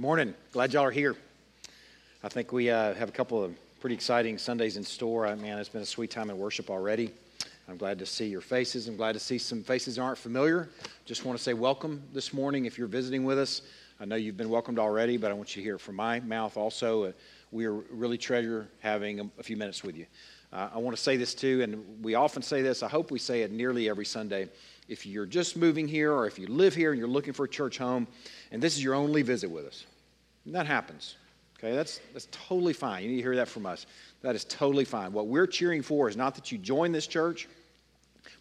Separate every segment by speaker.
Speaker 1: Good morning. Glad y'all are here. I think we uh, have a couple of pretty exciting Sundays in store. I, man, it's been a sweet time in worship already. I'm glad to see your faces. I'm glad to see some faces that aren't familiar. Just want to say welcome this morning if you're visiting with us. I know you've been welcomed already, but I want you to hear it from my mouth also. Uh, we really treasure having a, a few minutes with you. Uh, I want to say this too, and we often say this. I hope we say it nearly every Sunday. If you're just moving here, or if you live here and you're looking for a church home, and this is your only visit with us, and that happens. Okay, that's, that's totally fine. You need to hear that from us. That is totally fine. What we're cheering for is not that you join this church,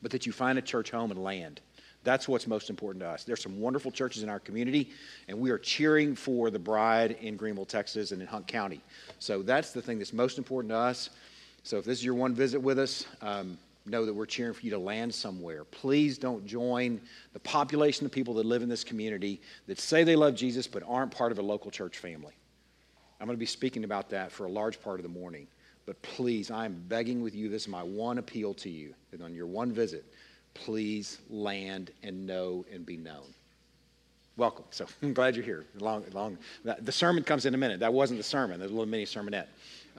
Speaker 1: but that you find a church home and land. That's what's most important to us. There's some wonderful churches in our community, and we are cheering for the bride in Greenville, Texas, and in Hunt County. So that's the thing that's most important to us. So if this is your one visit with us, um, know that we're cheering for you to land somewhere. Please don't join the population of people that live in this community that say they love Jesus but aren't part of a local church family. I'm going to be speaking about that for a large part of the morning. But please, I'm begging with you, this is my one appeal to you that on your one visit, please land and know and be known. Welcome. So I'm glad you're here. Long, long, the sermon comes in a minute. That wasn't the sermon, there's a little mini sermonette.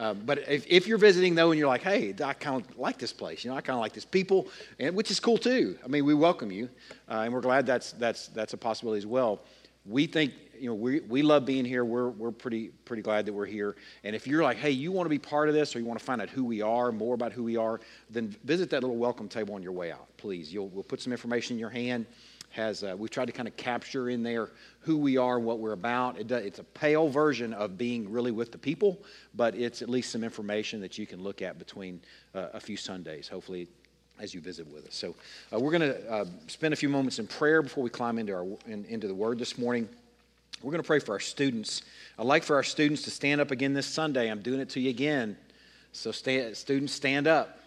Speaker 1: Um, but if, if, you're visiting though and you're like, hey, I kind of like this place, you know, I kind of like this people, and which is cool too. I mean, we welcome you, uh, and we're glad that's that's that's a possibility as well. We think you know we, we love being here. We're we're pretty pretty glad that we're here. And if you're like, hey, you want to be part of this, or you want to find out who we are, more about who we are, then visit that little welcome table on your way out, please. You'll we'll put some information in your hand has uh, we've tried to kind of capture in there who we are and what we're about. It does, it's a pale version of being really with the people, but it's at least some information that you can look at between uh, a few Sundays, hopefully, as you visit with us. So uh, we're going to uh, spend a few moments in prayer before we climb into, our, in, into the Word this morning. We're going to pray for our students. I'd like for our students to stand up again this Sunday. I'm doing it to you again. So, stay, students, stand up.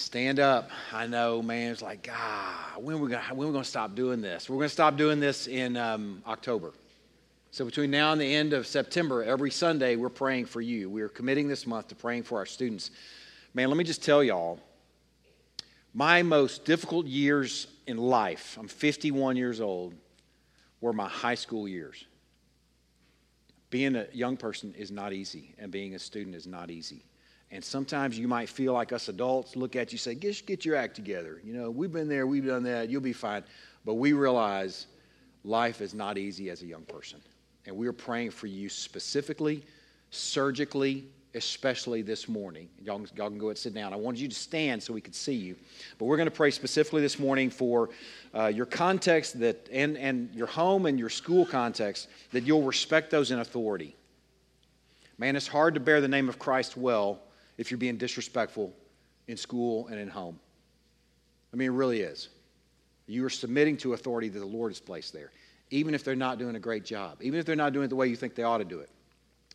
Speaker 1: Stand up. I know, man. It's like, ah, when are we gonna when are we gonna stop doing this? We're gonna stop doing this in um, October. So between now and the end of September, every Sunday we're praying for you. We are committing this month to praying for our students. Man, let me just tell y'all, my most difficult years in life. I'm 51 years old. Were my high school years. Being a young person is not easy, and being a student is not easy. And sometimes you might feel like us adults look at you say, get, get your act together. You know, we've been there, we've done that, you'll be fine. But we realize life is not easy as a young person. And we are praying for you specifically, surgically, especially this morning. Y'all, y'all can go and sit down. I wanted you to stand so we could see you. But we're going to pray specifically this morning for uh, your context that, and, and your home and your school context, that you'll respect those in authority. Man, it's hard to bear the name of Christ well if you're being disrespectful in school and in home. I mean, it really is. You are submitting to authority that the Lord has placed there, even if they're not doing a great job, even if they're not doing it the way you think they ought to do it.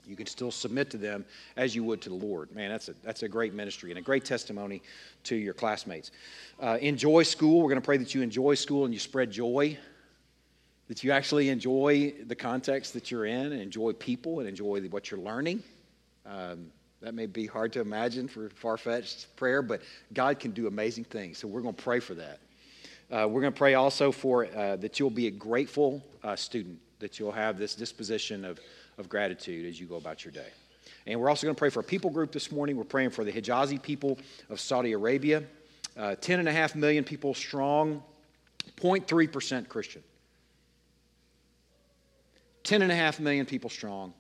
Speaker 1: You can still submit to them as you would to the Lord. Man, that's a, that's a great ministry and a great testimony to your classmates. Uh, enjoy school. We're going to pray that you enjoy school and you spread joy, that you actually enjoy the context that you're in and enjoy people and enjoy what you're learning. Um, that may be hard to imagine for far fetched prayer, but God can do amazing things. So we're going to pray for that. Uh, we're going to pray also for uh, that you'll be a grateful uh, student, that you'll have this disposition of, of gratitude as you go about your day. And we're also going to pray for a people group this morning. We're praying for the Hijazi people of Saudi Arabia. Uh, 10.5 million people strong, 0.3% Christian. 10.5 million people strong,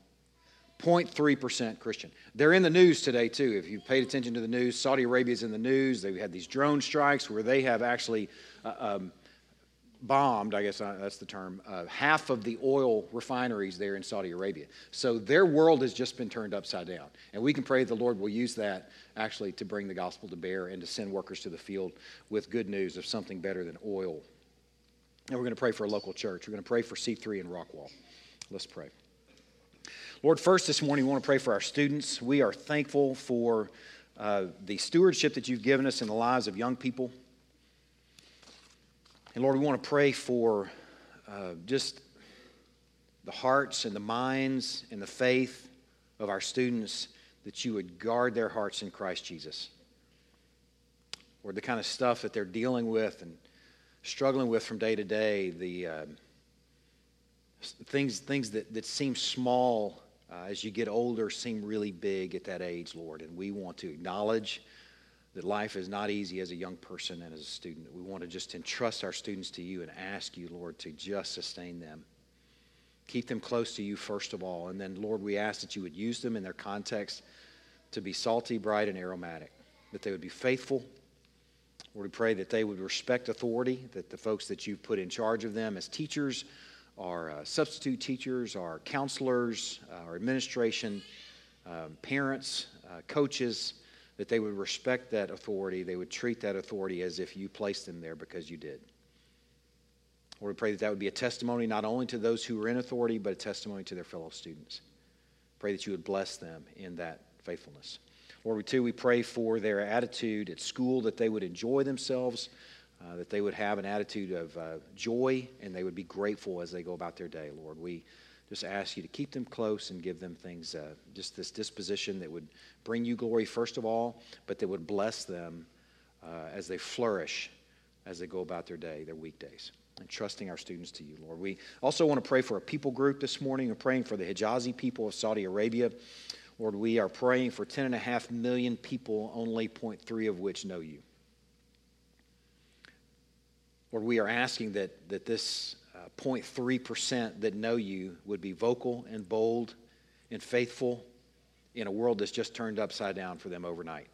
Speaker 1: 0.3% Christian. They're in the news today, too. If you paid attention to the news, Saudi Arabia is in the news. They've had these drone strikes where they have actually uh, um, bombed, I guess uh, that's the term, uh, half of the oil refineries there in Saudi Arabia. So their world has just been turned upside down. And we can pray the Lord will use that actually to bring the gospel to bear and to send workers to the field with good news of something better than oil. And we're going to pray for a local church. We're going to pray for C3 in Rockwall. Let's pray. Lord, first this morning, we want to pray for our students. We are thankful for uh, the stewardship that you've given us in the lives of young people. And Lord, we want to pray for uh, just the hearts and the minds and the faith of our students that you would guard their hearts in Christ Jesus. Or the kind of stuff that they're dealing with and struggling with from day to day, the. Uh, things, things that, that seem small uh, as you get older seem really big at that age, Lord. And we want to acknowledge that life is not easy as a young person and as a student. We want to just entrust our students to you and ask you, Lord, to just sustain them. Keep them close to you, first of all. And then, Lord, we ask that you would use them in their context to be salty, bright, and aromatic, that they would be faithful. Lord, we pray that they would respect authority, that the folks that you've put in charge of them as teachers, our uh, substitute teachers, our counselors, uh, our administration, um, parents, uh, coaches, that they would respect that authority. They would treat that authority as if you placed them there because you did. Lord, we pray that that would be a testimony not only to those who are in authority, but a testimony to their fellow students. Pray that you would bless them in that faithfulness. Lord, we too, we pray for their attitude at school, that they would enjoy themselves, uh, that they would have an attitude of uh, joy, and they would be grateful as they go about their day, Lord. We just ask you to keep them close and give them things, uh, just this disposition that would bring you glory, first of all, but that would bless them uh, as they flourish as they go about their day, their weekdays. And trusting our students to you, Lord. We also want to pray for a people group this morning. We're praying for the Hijazi people of Saudi Arabia. Lord, we are praying for 10.5 million people, only 0.3 of which know you. Lord, we are asking that, that this uh, 0.3% that know you would be vocal and bold and faithful in a world that's just turned upside down for them overnight.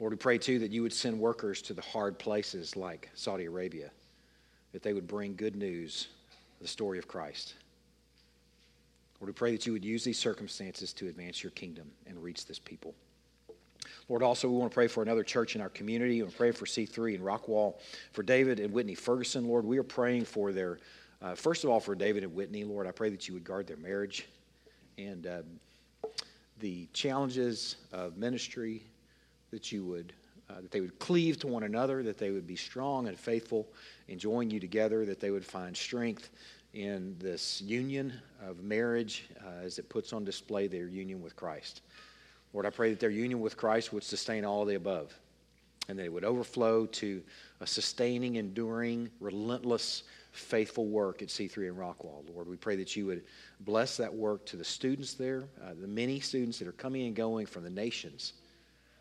Speaker 1: Lord, we pray too that you would send workers to the hard places like Saudi Arabia, that they would bring good news, the story of Christ. Lord, we pray that you would use these circumstances to advance your kingdom and reach this people. Lord, also, we want to pray for another church in our community. We pray for C3 and Rockwall, for David and Whitney Ferguson. Lord, we are praying for their, uh, first of all, for David and Whitney. Lord, I pray that you would guard their marriage and um, the challenges of ministry, that you would. Uh, that they would cleave to one another, that they would be strong and faithful, enjoying you together, that they would find strength in this union of marriage uh, as it puts on display their union with Christ. Lord, I pray that their union with Christ would sustain all the above and that it would overflow to a sustaining, enduring, relentless, faithful work at C3 and Rockwall. Lord, we pray that you would bless that work to the students there, uh, the many students that are coming and going from the nations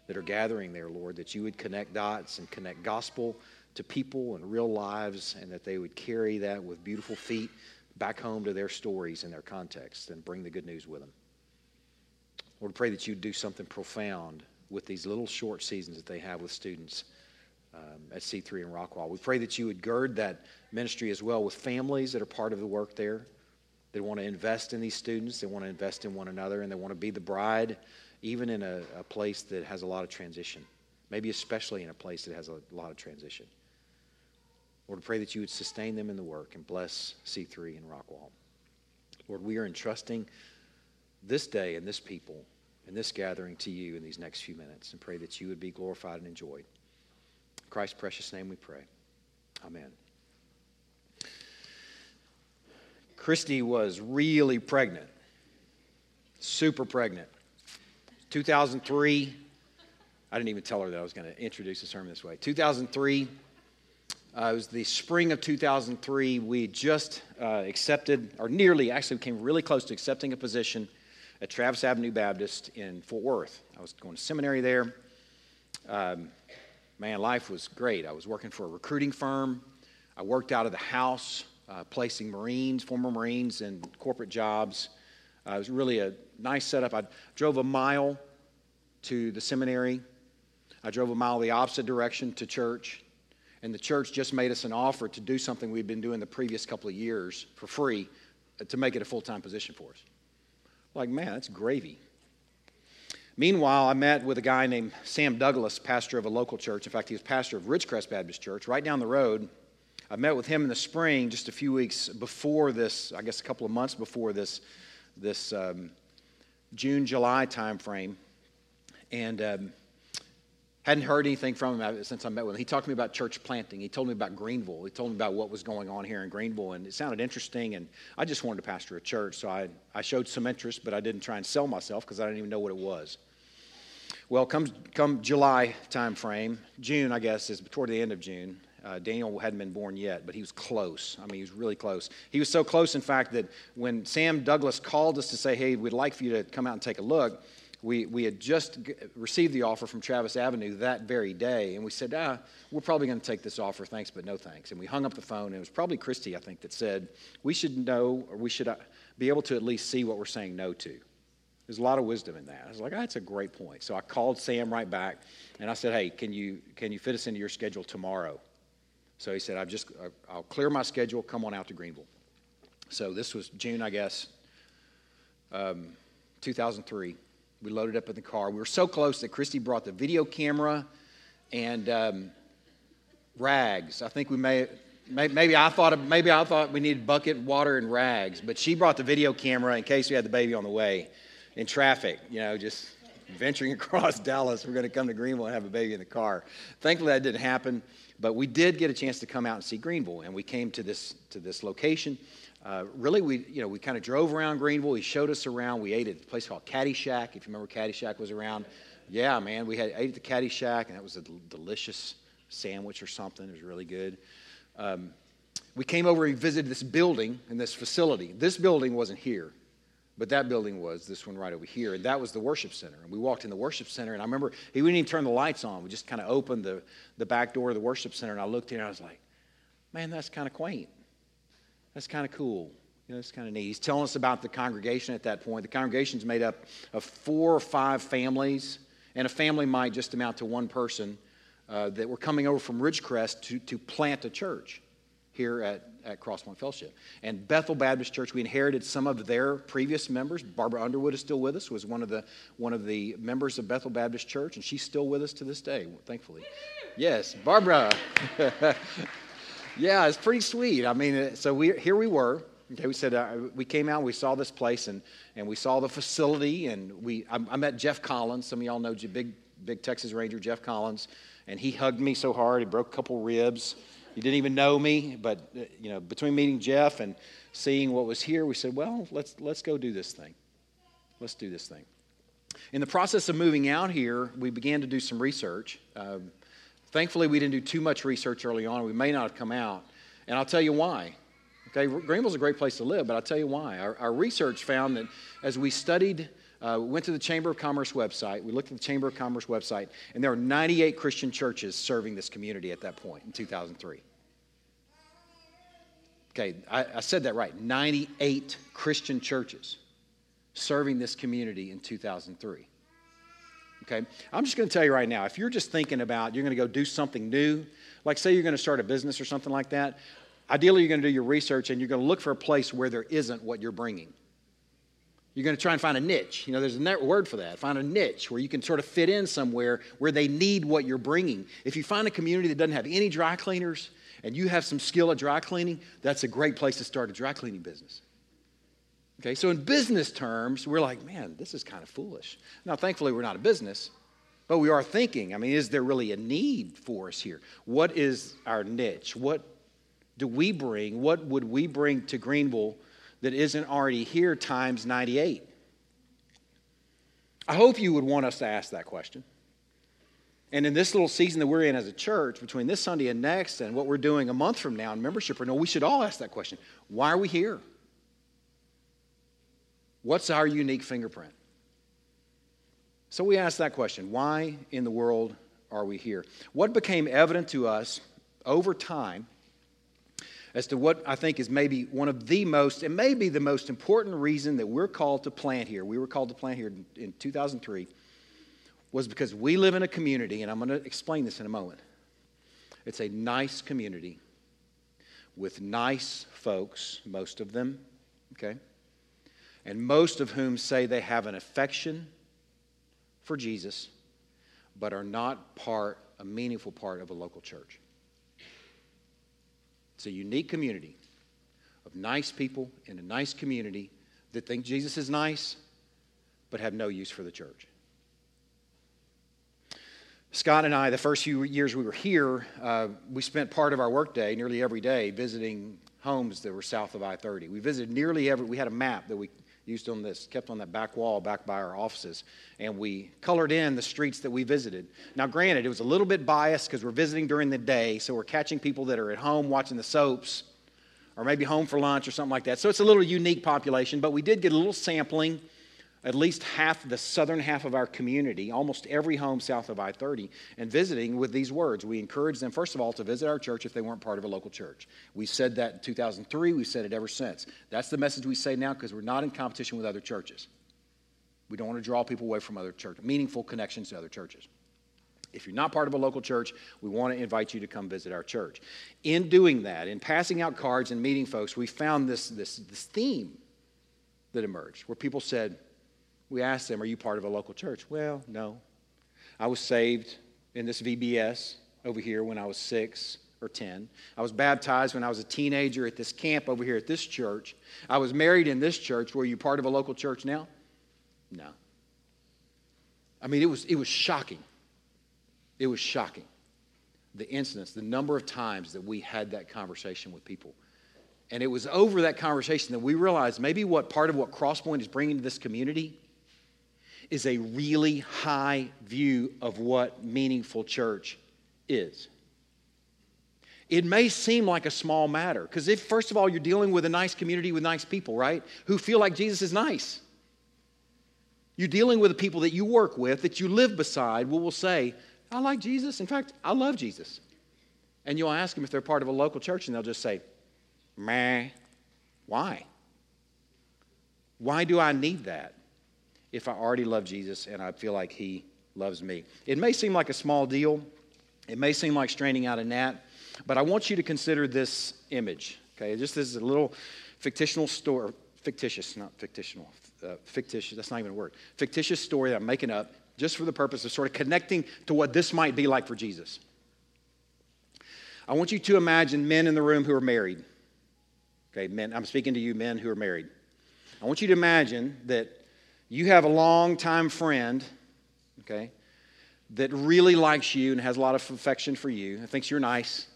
Speaker 1: that are gathering there, Lord, that you would connect dots and connect gospel to people and real lives, and that they would carry that with beautiful feet back home to their stories and their context and bring the good news with them. Lord, pray that you do something profound with these little short seasons that they have with students um, at C3 and Rockwall. We pray that you would gird that ministry as well with families that are part of the work there. They want to invest in these students, they want to invest in one another, and they want to be the bride, even in a, a place that has a lot of transition, maybe especially in a place that has a lot of transition. Lord, pray that you would sustain them in the work and bless C3 and Rockwall. Lord, we are entrusting this day and this people and this gathering to you in these next few minutes and pray that you would be glorified and enjoyed. In Christ's precious name we pray. Amen. Christy was really pregnant, super pregnant. 2003, I didn't even tell her that I was going to introduce the sermon this way. 2003, uh, it was the spring of 2003. We just uh, accepted, or nearly, actually came really close to accepting a position at Travis Avenue Baptist in Fort Worth. I was going to seminary there. Um, man, life was great. I was working for a recruiting firm. I worked out of the house, uh, placing Marines, former Marines, in corporate jobs. Uh, it was really a nice setup. I drove a mile to the seminary. I drove a mile the opposite direction to church. And the church just made us an offer to do something we'd been doing the previous couple of years for free uh, to make it a full time position for us. Like, man, that's gravy. Meanwhile, I met with a guy named Sam Douglas, pastor of a local church. In fact, he was pastor of Ridgecrest Baptist Church right down the road. I met with him in the spring, just a few weeks before this, I guess a couple of months before this, this um, June, July timeframe. And um, Hadn't heard anything from him since I met with him. He talked to me about church planting. He told me about Greenville. He told me about what was going on here in Greenville, and it sounded interesting. And I just wanted to pastor a church, so I, I showed some interest, but I didn't try and sell myself because I didn't even know what it was. Well, come, come July time frame, June, I guess, is toward the end of June. Uh, Daniel hadn't been born yet, but he was close. I mean, he was really close. He was so close, in fact, that when Sam Douglas called us to say, hey, we'd like for you to come out and take a look, we, we had just g- received the offer from Travis Avenue that very day, and we said, ah, we're probably going to take this offer, thanks, but no thanks. And we hung up the phone, and it was probably Christy, I think, that said, we should know, or we should uh, be able to at least see what we're saying no to. There's a lot of wisdom in that. I was like, oh, that's a great point. So I called Sam right back, and I said, hey, can you, can you fit us into your schedule tomorrow? So he said, I've just, I'll clear my schedule, come on out to Greenville. So this was June, I guess, um, 2003. We loaded up in the car. We were so close that Christy brought the video camera and um, rags. I think we may, maybe I thought maybe I thought we needed bucket, water, and rags, but she brought the video camera in case we had the baby on the way in traffic. You know, just venturing across Dallas, we're going to come to Greenville and have a baby in the car. Thankfully, that didn't happen. But we did get a chance to come out and see Greenville, and we came to this to this location. Uh, really, we you know we kind of drove around Greenville. He showed us around. We ate at a place called Caddy Shack. If you remember, Caddy Shack was around. Yeah, man, we had ate at the Caddy Shack, and that was a delicious sandwich or something. It was really good. Um, we came over and visited this building and this facility. This building wasn't here. But that building was this one right over here, and that was the worship center. And we walked in the worship center, and I remember he wouldn't even turn the lights on. We just kind of opened the, the back door of the worship center, and I looked in, and I was like, man, that's kind of quaint. That's kind of cool. You know, it's kind of neat. He's telling us about the congregation at that point. The congregation's made up of four or five families, and a family might just amount to one person uh, that were coming over from Ridgecrest to, to plant a church here at, at Crosspoint Fellowship. And Bethel Baptist Church, we inherited some of their previous members. Barbara Underwood is still with us, was one of the, one of the members of Bethel Baptist Church, and she's still with us to this day, thankfully. Yes, Barbara. yeah, it's pretty sweet. I mean, so we, here we were. Okay, we said uh, we came out, we saw this place, and, and we saw the facility, and we I, I met Jeff Collins. Some of y'all know big big Texas Ranger Jeff Collins, and he hugged me so hard he broke a couple ribs. He didn't even know me, but uh, you know, between meeting Jeff and seeing what was here, we said, "Well, let's let's go do this thing. Let's do this thing." In the process of moving out here, we began to do some research. Uh, thankfully, we didn't do too much research early on. We may not have come out, and I'll tell you why. Okay, Greenville's a great place to live, but I'll tell you why. Our, our research found that as we studied uh, we went to the Chamber of Commerce website. We looked at the Chamber of Commerce website, and there were 98 Christian churches serving this community at that point in 2003. Okay, I, I said that right. 98 Christian churches serving this community in 2003. Okay, I'm just going to tell you right now if you're just thinking about you're going to go do something new, like say you're going to start a business or something like that, ideally you're going to do your research and you're going to look for a place where there isn't what you're bringing. You're going to try and find a niche. You know, there's a word for that. Find a niche where you can sort of fit in somewhere where they need what you're bringing. If you find a community that doesn't have any dry cleaners and you have some skill at dry cleaning, that's a great place to start a dry cleaning business. Okay, so in business terms, we're like, man, this is kind of foolish. Now, thankfully, we're not a business, but we are thinking, I mean, is there really a need for us here? What is our niche? What do we bring? What would we bring to Greenville that isn't already here times 98? I hope you would want us to ask that question. And in this little season that we're in as a church, between this Sunday and next, and what we're doing a month from now in membership renewal, we should all ask that question Why are we here? What's our unique fingerprint? So we ask that question Why in the world are we here? What became evident to us over time as to what I think is maybe one of the most, and maybe the most important reason that we're called to plant here. We were called to plant here in 2003 was because we live in a community, and I'm going to explain this in a moment. It's a nice community with nice folks, most of them, okay? And most of whom say they have an affection for Jesus, but are not part, a meaningful part of a local church. It's a unique community of nice people in a nice community that think Jesus is nice but have no use for the church. Scott and I, the first few years we were here, uh, we spent part of our workday, nearly every day, visiting homes that were south of I 30. We visited nearly every, we had a map that we used on this, kept on that back wall back by our offices. And we colored in the streets that we visited. Now, granted, it was a little bit biased because we're visiting during the day, so we're catching people that are at home watching the soaps or maybe home for lunch or something like that. So it's a little unique population, but we did get a little sampling at least half the southern half of our community, almost every home south of I 30, and visiting with these words. We encourage them, first of all, to visit our church if they weren't part of a local church. We said that in 2003, we've said it ever since. That's the message we say now because we're not in competition with other churches. We don't want to draw people away from other churches, meaningful connections to other churches. If you're not part of a local church, we want to invite you to come visit our church. In doing that, in passing out cards and meeting folks, we found this, this, this theme that emerged where people said, we asked them, Are you part of a local church? Well, no. I was saved in this VBS over here when I was six or 10. I was baptized when I was a teenager at this camp over here at this church. I was married in this church. Were you part of a local church now? No. I mean, it was, it was shocking. It was shocking. The incidents, the number of times that we had that conversation with people. And it was over that conversation that we realized maybe what part of what Crosspoint is bringing to this community is a really high view of what meaningful church is. It may seem like a small matter because if, first of all, you're dealing with a nice community with nice people, right, who feel like Jesus is nice. You're dealing with the people that you work with, that you live beside, who will say, I like Jesus. In fact, I love Jesus. And you'll ask them if they're part of a local church, and they'll just say, Meh. Why? Why do I need that? If I already love Jesus and I feel like He loves me. It may seem like a small deal, it may seem like straining out a gnat, but I want you to consider this image. Okay, just this is a little fictional story, fictitious, not fictional, uh, fictitious, that's not even a word, fictitious story that I'm making up just for the purpose of sort of connecting to what this might be like for Jesus. I want you to imagine men in the room who are married. Okay, men, I'm speaking to you men who are married. I want you to imagine that you have a long-time friend, okay, that really likes you and has a lot of affection for you and thinks you're nice,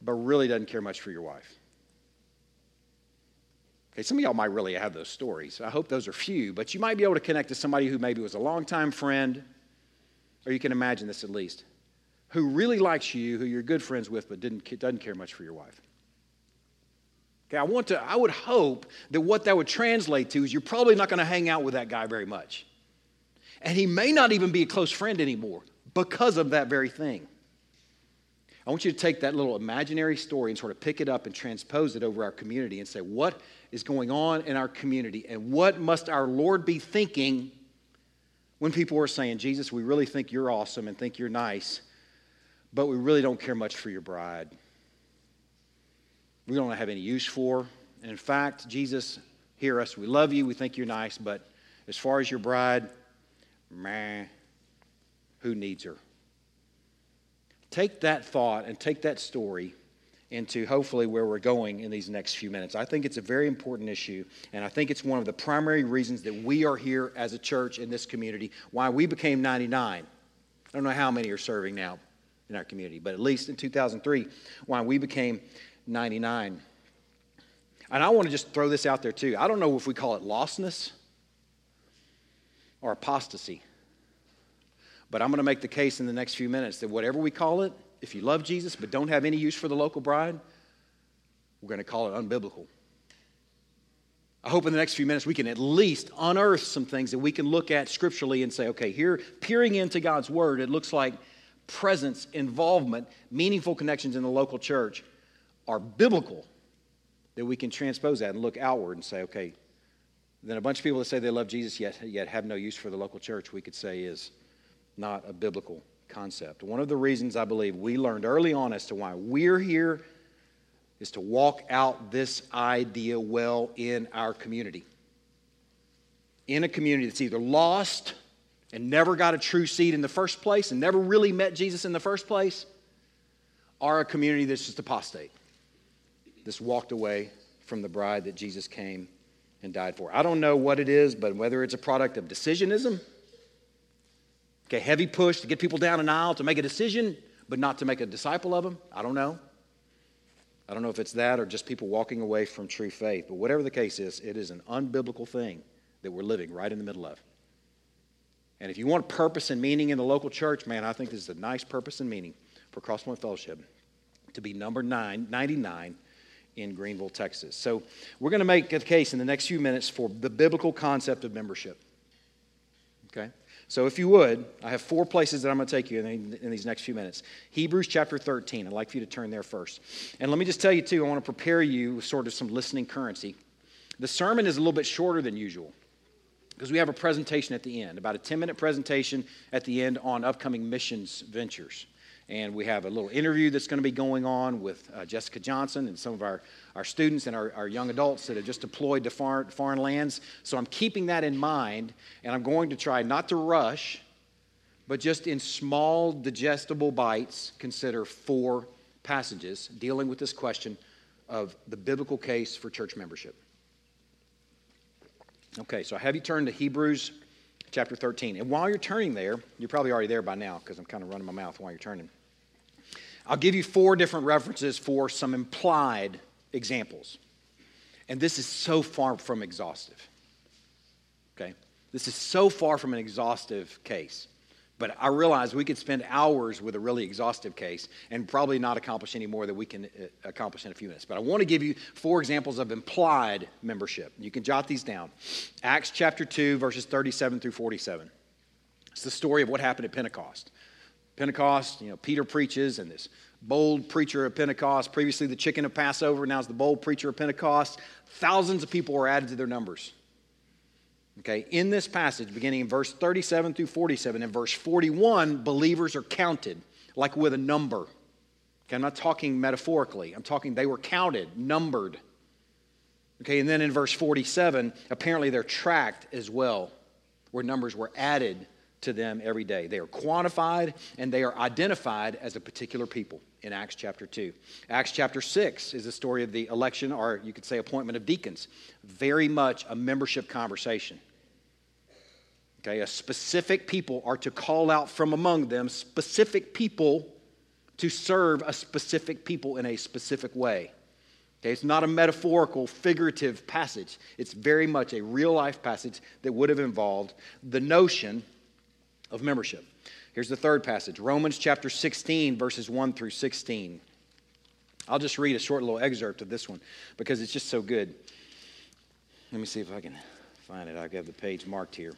Speaker 1: but really doesn't care much for your wife. Okay, some of y'all might really have those stories. I hope those are few, but you might be able to connect to somebody who maybe was a longtime friend, or you can imagine this at least, who really likes you, who you're good friends with, but didn't, doesn't care much for your wife. Okay, I want to, I would hope that what that would translate to is you're probably not going to hang out with that guy very much. And he may not even be a close friend anymore because of that very thing. I want you to take that little imaginary story and sort of pick it up and transpose it over our community and say, what is going on in our community? And what must our Lord be thinking when people are saying, Jesus, we really think you're awesome and think you're nice, but we really don't care much for your bride? We don't have any use for. And in fact, Jesus, hear us. We love you. We think you're nice. But as far as your bride, man, who needs her? Take that thought and take that story into hopefully where we're going in these next few minutes. I think it's a very important issue, and I think it's one of the primary reasons that we are here as a church in this community, why we became 99. I don't know how many are serving now in our community, but at least in 2003, why we became 99. And I want to just throw this out there too. I don't know if we call it lostness or apostasy. But I'm going to make the case in the next few minutes that whatever we call it, if you love Jesus but don't have any use for the local bride, we're going to call it unbiblical. I hope in the next few minutes we can at least unearth some things that we can look at scripturally and say, okay, here, peering into God's word, it looks like presence, involvement, meaningful connections in the local church are biblical, that we can transpose that and look outward and say, okay, then a bunch of people that say they love Jesus yet, yet have no use for the local church, we could say is not a biblical concept. One of the reasons I believe we learned early on as to why we're here is to walk out this idea well in our community. In a community that's either lost and never got a true seed in the first place and never really met Jesus in the first place, or a community that's just apostate that's walked away from the bride that Jesus came and died for. I don't know what it is, but whether it's a product of decisionism, okay, heavy push to get people down an aisle to make a decision, but not to make a disciple of them, I don't know. I don't know if it's that or just people walking away from true faith, but whatever the case is, it is an unbiblical thing that we're living right in the middle of. And if you want purpose and meaning in the local church, man, I think this is a nice purpose and meaning for Crosspoint Fellowship to be number nine, 99 in Greenville, Texas. So we're going to make a case in the next few minutes for the biblical concept of membership. Okay? So if you would, I have four places that I'm going to take you in, in, these next few minutes. Hebrews chapter 13. I'd like for you to turn there first. And let me just tell you, too, I want to prepare you with sort of some listening currency. The sermon is a little bit shorter than usual because we have a presentation at the end, about a 10 minute presentation at the end on upcoming missions ventures. And we have a little interview that's going to be going on with uh, Jessica Johnson and some of our, our students and our, our young adults that have just deployed to far, foreign lands. So I'm keeping that in mind, and I'm going to try not to rush, but just in small, digestible bites, consider four passages dealing with this question of the biblical case for church membership. Okay, so I have you turn to Hebrews chapter 13. And while you're turning there, you're probably already there by now because I'm kind of running my mouth while you're turning. I'll give you four different references for some implied examples. And this is so far from exhaustive. Okay? This is so far from an exhaustive case. But I realize we could spend hours with a really exhaustive case and probably not accomplish any more than we can uh, accomplish in a few minutes. But I want to give you four examples of implied membership. You can jot these down. Acts chapter 2, verses 37 through 47. It's the story of what happened at Pentecost. Pentecost, you know, Peter preaches, and this bold preacher of Pentecost, previously the chicken of Passover, now is the bold preacher of Pentecost. Thousands of people were added to their numbers. Okay, in this passage, beginning in verse 37 through 47, in verse 41, believers are counted like with a number. Okay, I'm not talking metaphorically, I'm talking they were counted, numbered. Okay, and then in verse 47, apparently they're tracked as well, where numbers were added to them every day. They are quantified and they are identified as a particular people in Acts chapter 2. Acts chapter 6 is the story of the election, or you could say appointment of deacons. Very much a membership conversation. Okay, a specific people are to call out from among them specific people to serve a specific people in a specific way. Okay, it's not a metaphorical, figurative passage. It's very much a real life passage that would have involved the notion of membership. Here's the third passage Romans chapter 16, verses 1 through 16. I'll just read a short little excerpt of this one because it's just so good. Let me see if I can find it. I have the page marked here.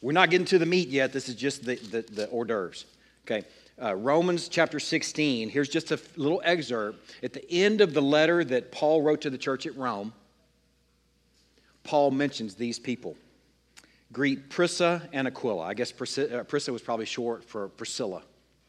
Speaker 1: We're not getting to the meat yet. This is just the, the, the hors d'oeuvres. Okay. Uh, Romans chapter 16. Here's just a little excerpt. At the end of the letter that Paul wrote to the church at Rome, Paul mentions these people. Greet Prisca and Aquila. I guess Prisca, uh, Prisca was probably short for Priscilla.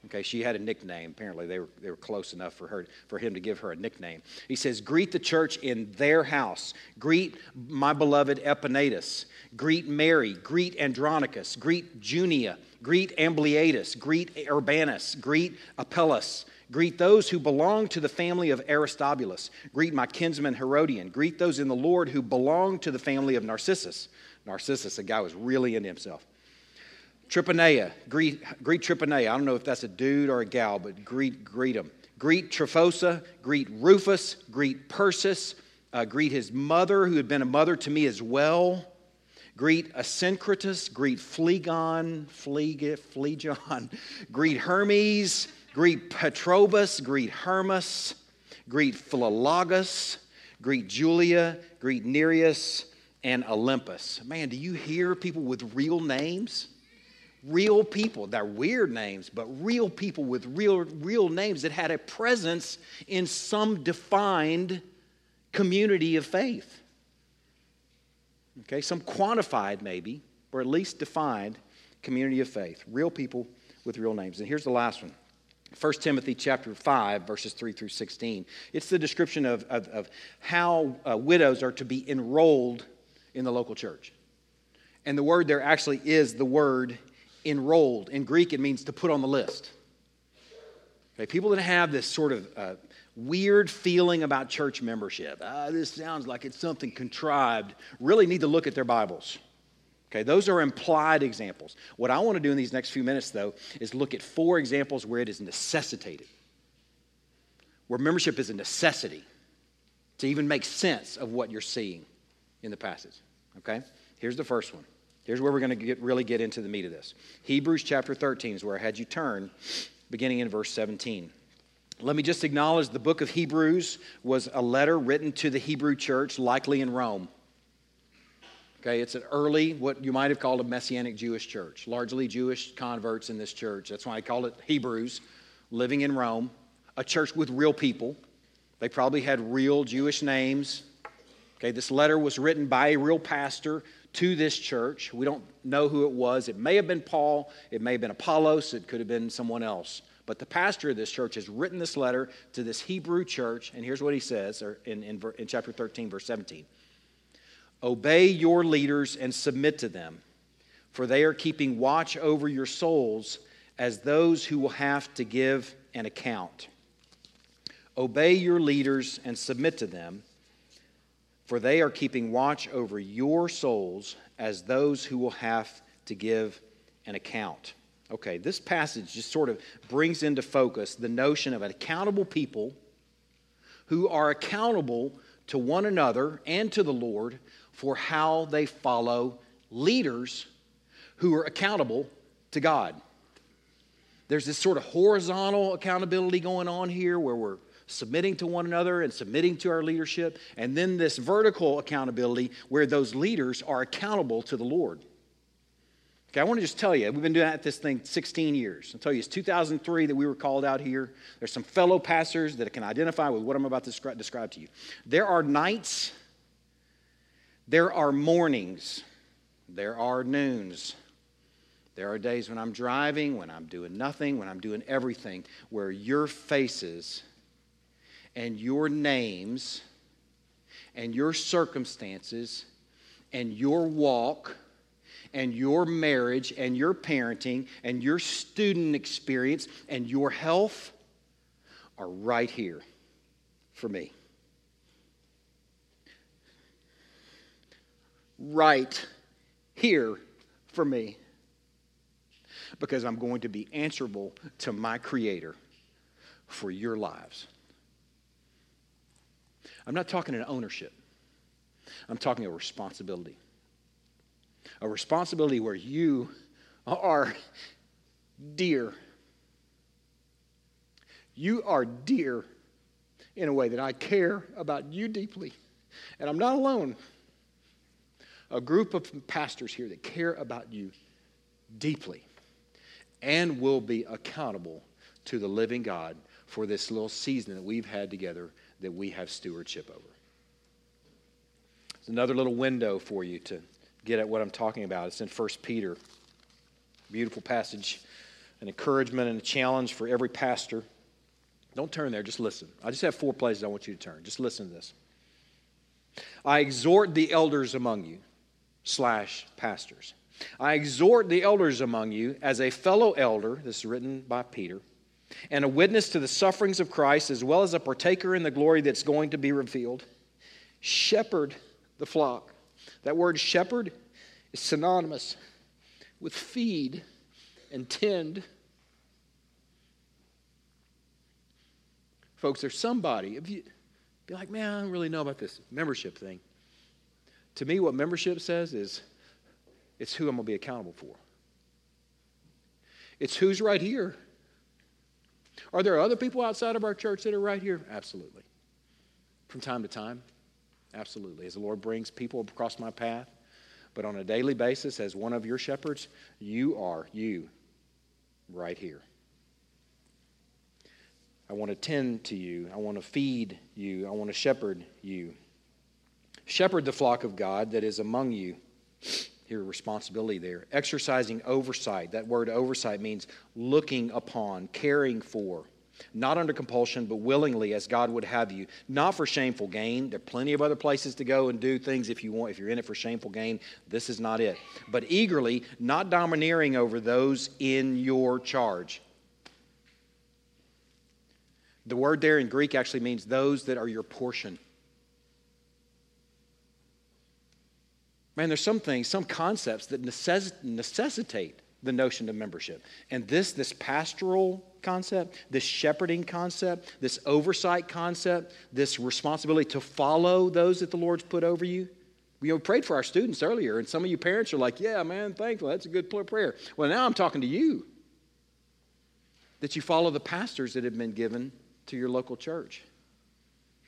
Speaker 1: Okay, she had a nickname. Apparently, they were, they were close enough for, her, for him to give her a nickname. He says, Greet the church in their house. Greet my beloved Epaenetus. Greet Mary. Greet Andronicus. Greet Junia. Greet Ampliatus. Greet Urbanus. Greet Apelles. Greet those who belong to the family of Aristobulus. Greet my kinsman Herodion. Greet those in the Lord who belong to the family of Narcissus. Narcissus, a guy was really into himself. Tryphaena, greet, greet Tryphaena. I don't know if that's a dude or a gal, but greet, greet him. Greet Tryphosa, greet Rufus, greet Persis, uh, greet his mother, who had been a mother to me as well. Greet Asyncritus, greet Phlegon, Phleg, Phlegon, greet Hermes, greet Patrobas, greet Hermas, greet Philologus, greet Julia, greet Nereus, and Olympas. Man, do you hear people with real names? Real people. They're weird names, but real people with real, real names that had a presence in some defined community of faith. Okay, some quantified maybe, or at least defined community of faith. Real people with real names. And here's the last one. 1 Timothy chapter 5, verses 3 through 16. It's the description of, of, of how uh, widows are to be enrolled in the local church. And the word there actually is the word enrolled. In Greek, it means to put on the list. Okay, people that have this sort of uh, weird feeling about church membership, ah, this sounds like it's something contrived, really need to look at their Bibles. Okay, those are implied examples. What I want to do in these next few minutes, though, is look at four examples where it is necessitated, where membership is a necessity. to even make sense of what you're seeing in the passage. Okay? Here's the first one. Here's where we're going to get, really get into the meat of this. Hebrews chapter 13 is where I had you turn, beginning in verse 17. Let me just acknowledge the book of Hebrews was a letter written to the Hebrew church, likely in Rome. Okay, it's an early, what you might have called a Messianic Jewish church, largely Jewish converts in this church. That's why I call it Hebrews, living in Rome, a church with real people. They probably had real Jewish names. Okay, this letter was written by a real pastor to this church. We don't know who it was. It may have been Paul, it may have been Apollos, it could have been someone else. But the pastor of this church has written this letter to this Hebrew church, and here's what he says in, in, in chapter 13, verse 17 Obey your leaders and submit to them, for they are keeping watch over your souls as those who will have to give an account. Obey your leaders and submit to them, for they are keeping watch over your souls as those who will have to give an account. Okay, this passage just sort of brings into focus the notion of an accountable people who are accountable to one another and to the Lord for how they follow leaders who are accountable to God. There's this sort of horizontal accountability going on here where we're submitting to one another and submitting to our leadership, and then this vertical accountability where those leaders are accountable to the Lord. Okay, I want to just tell you, we've been doing this thing 16 years. I'll tell you, it's 2003 that we were called out here. There's some fellow pastors that can identify with what I'm about to describe, describe to you. There are nights there are mornings, there are noons, there are days when I'm driving, when I'm doing nothing, when I'm doing everything, where your faces and your names and your circumstances and your walk and your marriage and your parenting and your student experience and your health are right here for me. right here for me because I'm going to be answerable to my Creator for your lives. I'm not talking an ownership, I'm talking a responsibility. A responsibility where you are dear. You are dear in a way that I care about you deeply. And I'm not alone a group of pastors here that care about you deeply and will be accountable to the living God for this little season that we've had together that we have stewardship over. It's another little window for you to get at what I'm talking about. It's in 1 Peter. Beautiful passage, an encouragement and a challenge for every pastor. Don't turn there, just listen. I just have four places I want you to turn. Just listen to this. I exhort the elders among you slash pastors. I exhort the elders among you as a fellow elder, this is written by Peter, and a witness to the sufferings of Christ, as well as a partaker in the glory that's going to be revealed. Shepherd the flock. That word shepherd is synonymous with feed and tend. Folks, there's somebody, if you be like, man, I don't really know about this membership thing. To me, what membership says is it's who I'm going to be accountable for. It's who's right here. Are there other people outside of our church that are right here? Absolutely. From time to time? Absolutely. As the Lord brings people across my path. But on a daily basis, as one of your shepherds, you are you right here. I want to tend to you. I want to feed you. I want to shepherd you. Shepherd the flock of God that is among you. Your responsibility there. Exercising oversight. That word oversight means looking upon, caring for. Not under compulsion, but willingly as God would have you. Not for shameful gain. There are plenty of other places to go and do things if you want, if you're in it for shameful gain. This is not it. But eagerly, not domineering over those in your charge. The word there in Greek actually means those that are your portion. Man, there's some things, some concepts that necess- necessitate the notion of membership. And this, this pastoral concept, this shepherding concept, this oversight concept, this responsibility to follow those that the Lord's put over you. We prayed for our students earlier, and some of you parents are like, Yeah, man, thankful. That's a good prayer. Well, now I'm talking to you that you follow the pastors that have been given to your local church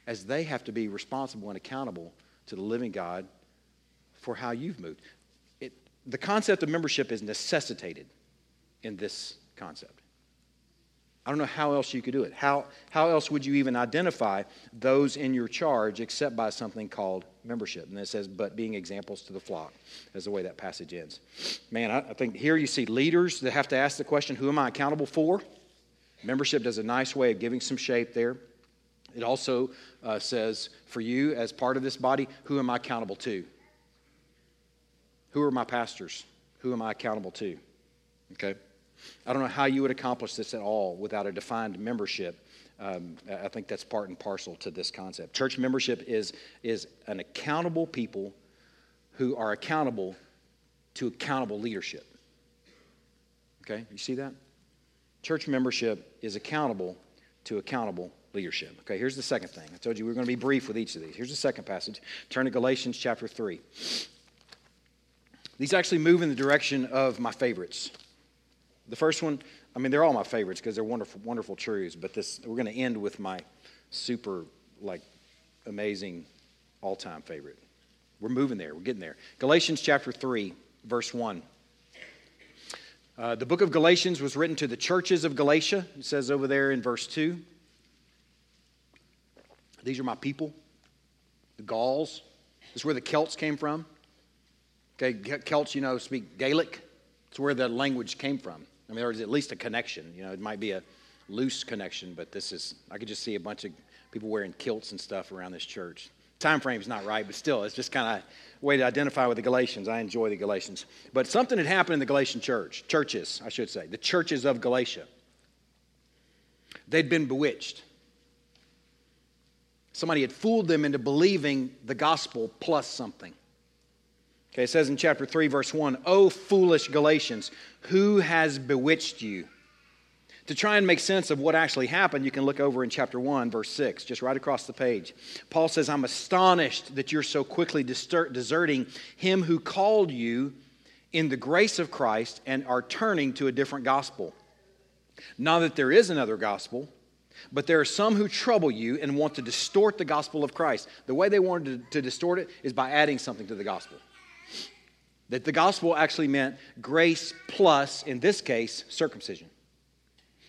Speaker 1: as they have to be responsible and accountable to the living God for how you've moved. It, the concept of membership is necessitated in this concept. I don't know how else you could do it. How, how else would you even identify those in your charge except by something called membership? And it says, but being examples to the flock, is the way that passage ends. Man, I, I think here you see leaders that have to ask the question, who am I accountable for? Membership does a nice way of giving some shape there. It also uh, says, for you as part of this body, who am I accountable to? Who are my pastors? Who am I accountable to? Okay? I don't know how you would accomplish this at all without a defined membership. Um, I think that's part and parcel to this concept. Church membership is, is an accountable people who are accountable to accountable leadership. Okay, you see that? Church membership is accountable to accountable leadership. Okay, here's the second thing. I told you we are going to be brief with each of these. Here's the second passage. Turn to Galatians chapter 3. These actually move in the direction of my favorites. The first one, I mean, they're all my favorites because they're wonderful, wonderful truths, but this, we're going to end with my super, like, amazing all time favorite. We're moving there, we're getting there. Galatians chapter 3, verse 1. Uh, the book of Galatians was written to the churches of Galatia. It says over there in verse 2. These are my people, the Gauls. This is where the Celts came from. Okay, Celts, you know, speak Gaelic. It's where the language came from. I mean, there's at least a connection. You know, it might be a loose connection, but this is, I could just see a bunch of people wearing kilts and stuff around this church. Time frame's not right, but still, it's just kind of a way to identify with the Galatians. I enjoy the Galatians. But something had happened in the Galatian church, churches, I should say, the churches of Galatia. They'd been bewitched. Somebody had fooled them into believing the gospel plus something. Okay, it says in chapter 3, verse 1 O foolish Galatians, who has bewitched you? To try and make sense of what actually happened, you can look over in chapter 1, verse 6, just right across the page. Paul says, I'm astonished that you're so quickly deserting him who called you in the grace of Christ and are turning to a different gospel. Not that there is another gospel, but there are some who trouble you and want to distort the gospel of Christ. The way they wanted to, to distort it is by adding something to the gospel. That the gospel actually meant grace plus, in this case, circumcision.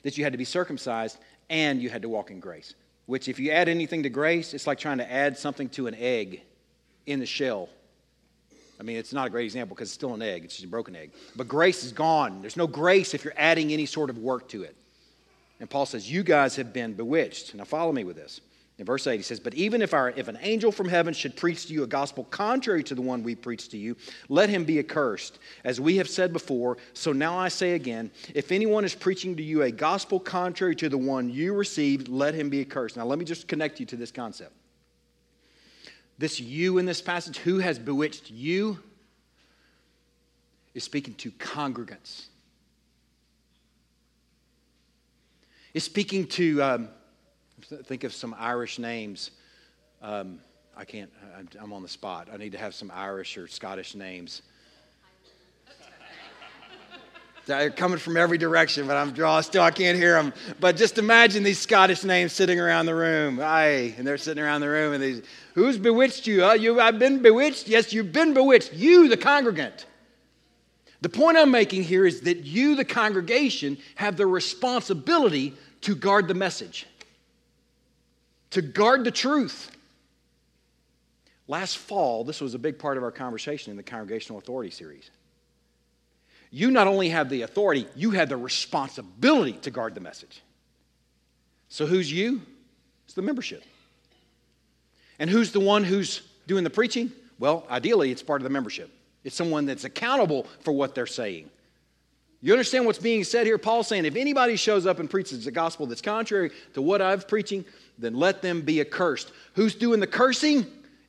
Speaker 1: That you had to be circumcised and you had to walk in grace. Which, if you add anything to grace, it's like trying to add something to an egg in the shell. I mean, it's not a great example because it's still an egg, it's just a broken egg. But grace is gone. There's no grace if you're adding any sort of work to it. And Paul says, You guys have been bewitched. Now, follow me with this. In verse 8, he says, But even if, our, if an angel from heaven should preach to you a gospel contrary to the one we preach to you, let him be accursed. As we have said before, so now I say again, if anyone is preaching to you a gospel contrary to the one you received, let him be accursed. Now, let me just connect you to this concept. This you in this passage, who has bewitched you, is speaking to congregants. is speaking to, um, think of some Irish names. Um, I can't, I'm on the spot. I need to have some Irish or Scottish names. They're coming from every direction, but I'm draw still I can't hear them. But just imagine these Scottish names sitting around the room. Aye, and they're sitting around the room, and these, who's bewitched you? Uh, you, I've been bewitched. Yes, you've been bewitched. You, the congregant. The point I'm making here is that you, the congregation, have the responsibility to guard the message, to guard the truth. Last fall, this was a big part of our conversation in the Congregational Authority series. You not only have the authority, you have the responsibility to guard the message. So, who's you? It's the membership. And who's the one who's doing the preaching? Well, ideally, it's part of the membership. It's someone that's accountable for what they're saying. You understand what's being said here? Paul's saying if anybody shows up and preaches a gospel that's contrary to what I'm preaching, then let them be accursed. Who's doing the cursing?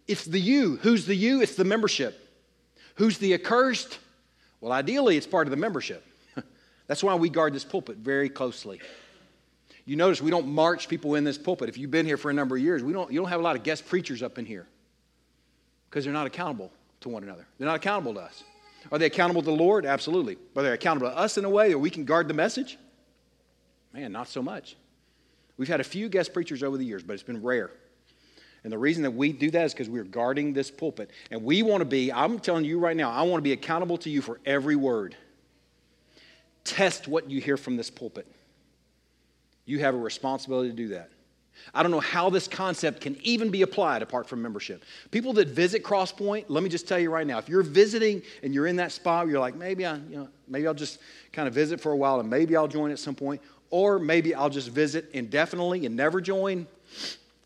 Speaker 1: It's the you. Who's the you? It's the membership. Who's the accursed? Well, ideally, it's part of the membership. That's why we guard this pulpit very closely. You notice we don't march people in this pulpit. If you've been here for a number of years, we don't, you don't have a lot of guest preachers up in here because they're not accountable to one another. They're not accountable to us. Are they accountable to the Lord? Absolutely. Are they accountable to us in a way that we can guard the message? Man, not so much. We've had a few guest preachers over the years, but it's been rare. And the reason that we do that is because we're guarding this pulpit. And we want to be, I'm telling you right now, I want to be accountable to you for every word. Test what you hear from this pulpit. You have a responsibility to do that. I don't know how this concept can even be applied apart from membership. People that visit Crosspoint, let me just tell you right now, if you're visiting and you're in that spot, you're like, maybe I, you know, maybe I'll just kind of visit for a while and maybe I'll join at some point, or maybe I'll just visit indefinitely and never join.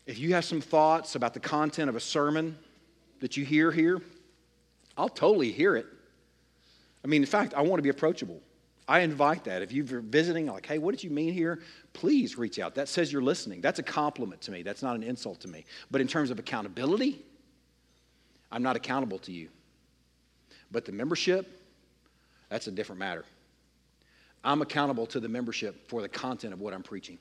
Speaker 1: If you have some thoughts about the content of a sermon that you hear here, I'll totally hear it. I mean, in fact, I want to be approachable. I invite that. If you're visiting, like, hey, what did you mean here? Please reach out. That says you're listening. That's a compliment to me. That's not an insult to me. But in terms of accountability, I'm not accountable to you. But the membership, that's a different matter. I'm accountable to the membership for the content of what I'm preaching.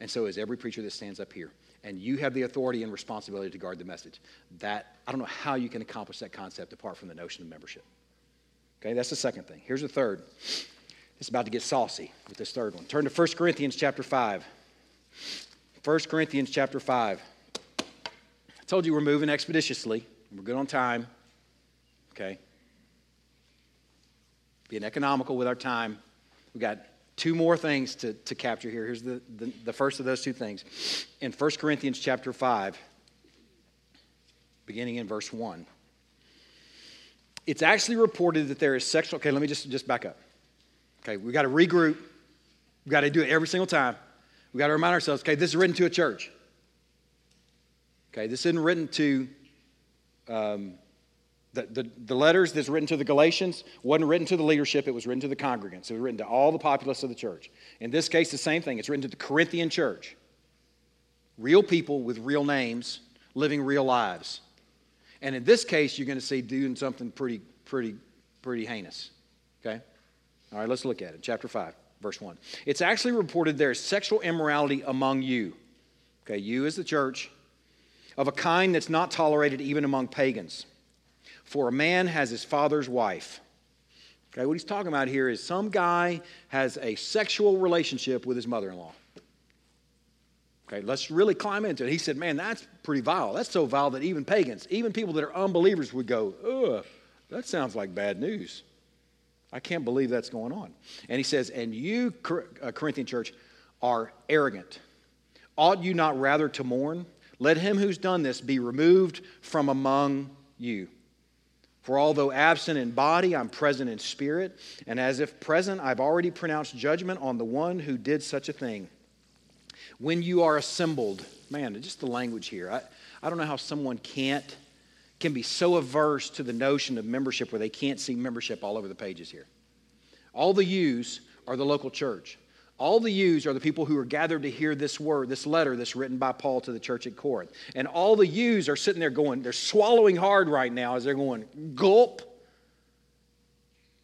Speaker 1: And so is every preacher that stands up here. And you have the authority and responsibility to guard the message. That I don't know how you can accomplish that concept apart from the notion of membership. Okay, that's the second thing. Here's the third. It's about to get saucy with this third one. Turn to 1 Corinthians chapter 5. 1 Corinthians chapter 5. I told you we're moving expeditiously. We're good on time. Okay? Being economical with our time. We've got two more things to, to capture here. Here's the, the, the first of those two things. In 1 Corinthians chapter 5, beginning in verse 1 it's actually reported that there is sexual. Okay, let me just, just back up. Okay, we got to regroup. We got to do it every single time. We got to remind ourselves okay, this is written to a church. Okay, this isn't written to um, the, the, the, letters that's written to the Galatians wasn't written to the leadership, it was written to the congregants. It was written to all the populace of the church. In this case, the same thing. It's written to the Corinthian church. Real people with real names living real lives. And in this case, you're going to see doing something pretty, pretty, pretty heinous. Okay? All right, let's look at it. Chapter 5, verse 1. It's actually reported there is sexual immorality among you. Okay, you as the church, of a kind that's not tolerated even among pagans. For a man has his father's wife. Okay, what he's talking about here is some guy has a sexual relationship with his mother in law. Okay, let's really climb into it. He said, Man, that's pretty vile. That's so vile that even pagans, even people that are unbelievers would go, Ugh, that sounds like bad news. I can't believe that's going on. And he says, And you, uh, Corinthian church, are arrogant. Ought you not rather to mourn? Let him who's done this be removed from among you. For although absent in body, I'm present in spirit, and as if present, I've already pronounced judgment on the one who did such a thing when you are assembled. Man, just the language here. I, I don't know how someone can't can be so averse to the notion of membership where they can't see membership all over the pages here. All the yous are the local church. All the yous are the people who are gathered to hear this word, this letter that's written by Paul to the church at Corinth. And all the yous are sitting there going, they're swallowing hard right now as they're going, gulp.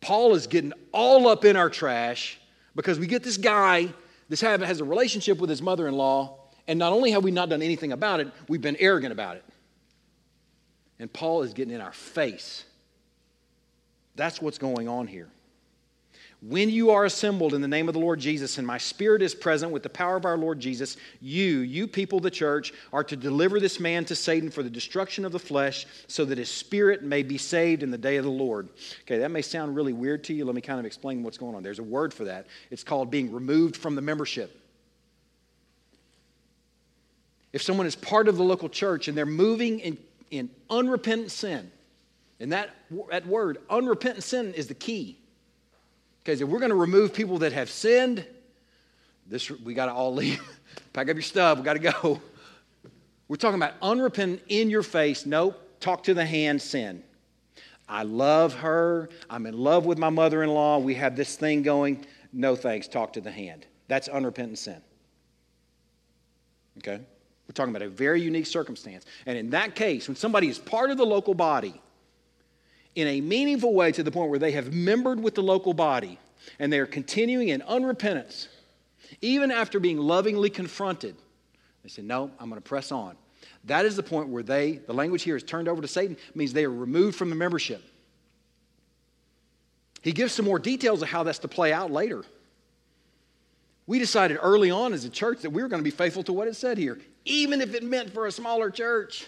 Speaker 1: Paul is getting all up in our trash because we get this guy this has a relationship with his mother in law, and not only have we not done anything about it, we've been arrogant about it. And Paul is getting in our face. That's what's going on here. When you are assembled in the name of the Lord Jesus, and my spirit is present with the power of our Lord Jesus, you, you people, the church, are to deliver this man to Satan for the destruction of the flesh, so that his spirit may be saved in the day of the Lord. Okay, that may sound really weird to you. Let me kind of explain what's going on. There's a word for that. It's called being removed from the membership. If someone is part of the local church and they're moving in, in unrepentant sin, and that, that word, unrepentant sin, is the key. Because if we're going to remove people that have sinned, this we got to all leave. Pack up your stuff. We got to go. We're talking about unrepentant, in your face. Nope. Talk to the hand sin. I love her. I'm in love with my mother in law. We have this thing going. No thanks. Talk to the hand. That's unrepentant sin. Okay? We're talking about a very unique circumstance. And in that case, when somebody is part of the local body, in a meaningful way to the point where they have membered with the local body, and they are continuing in unrepentance, even after being lovingly confronted, they say, No, I'm going to press on. That is the point where they, the language here is turned over to Satan, means they are removed from the membership. He gives some more details of how that's to play out later. We decided early on as a church that we were going to be faithful to what it said here, even if it meant for a smaller church.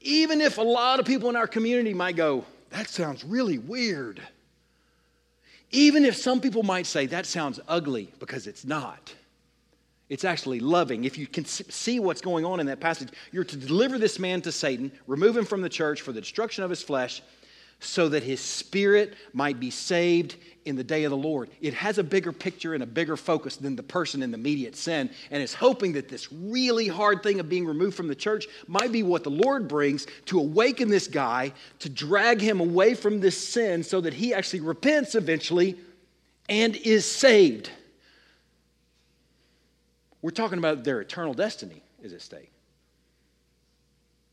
Speaker 1: Even if a lot of people in our community might go, that sounds really weird. Even if some people might say, that sounds ugly, because it's not. It's actually loving. If you can see what's going on in that passage, you're to deliver this man to Satan, remove him from the church for the destruction of his flesh, so that his spirit might be saved in the day of the Lord. It has a bigger picture and a bigger focus than the person in the immediate sin, and is hoping that this really hard thing of being removed from the church might be what the Lord brings to awaken this guy, to drag him away from this sin so that he actually repents eventually and is saved. We're talking about their eternal destiny is at stake.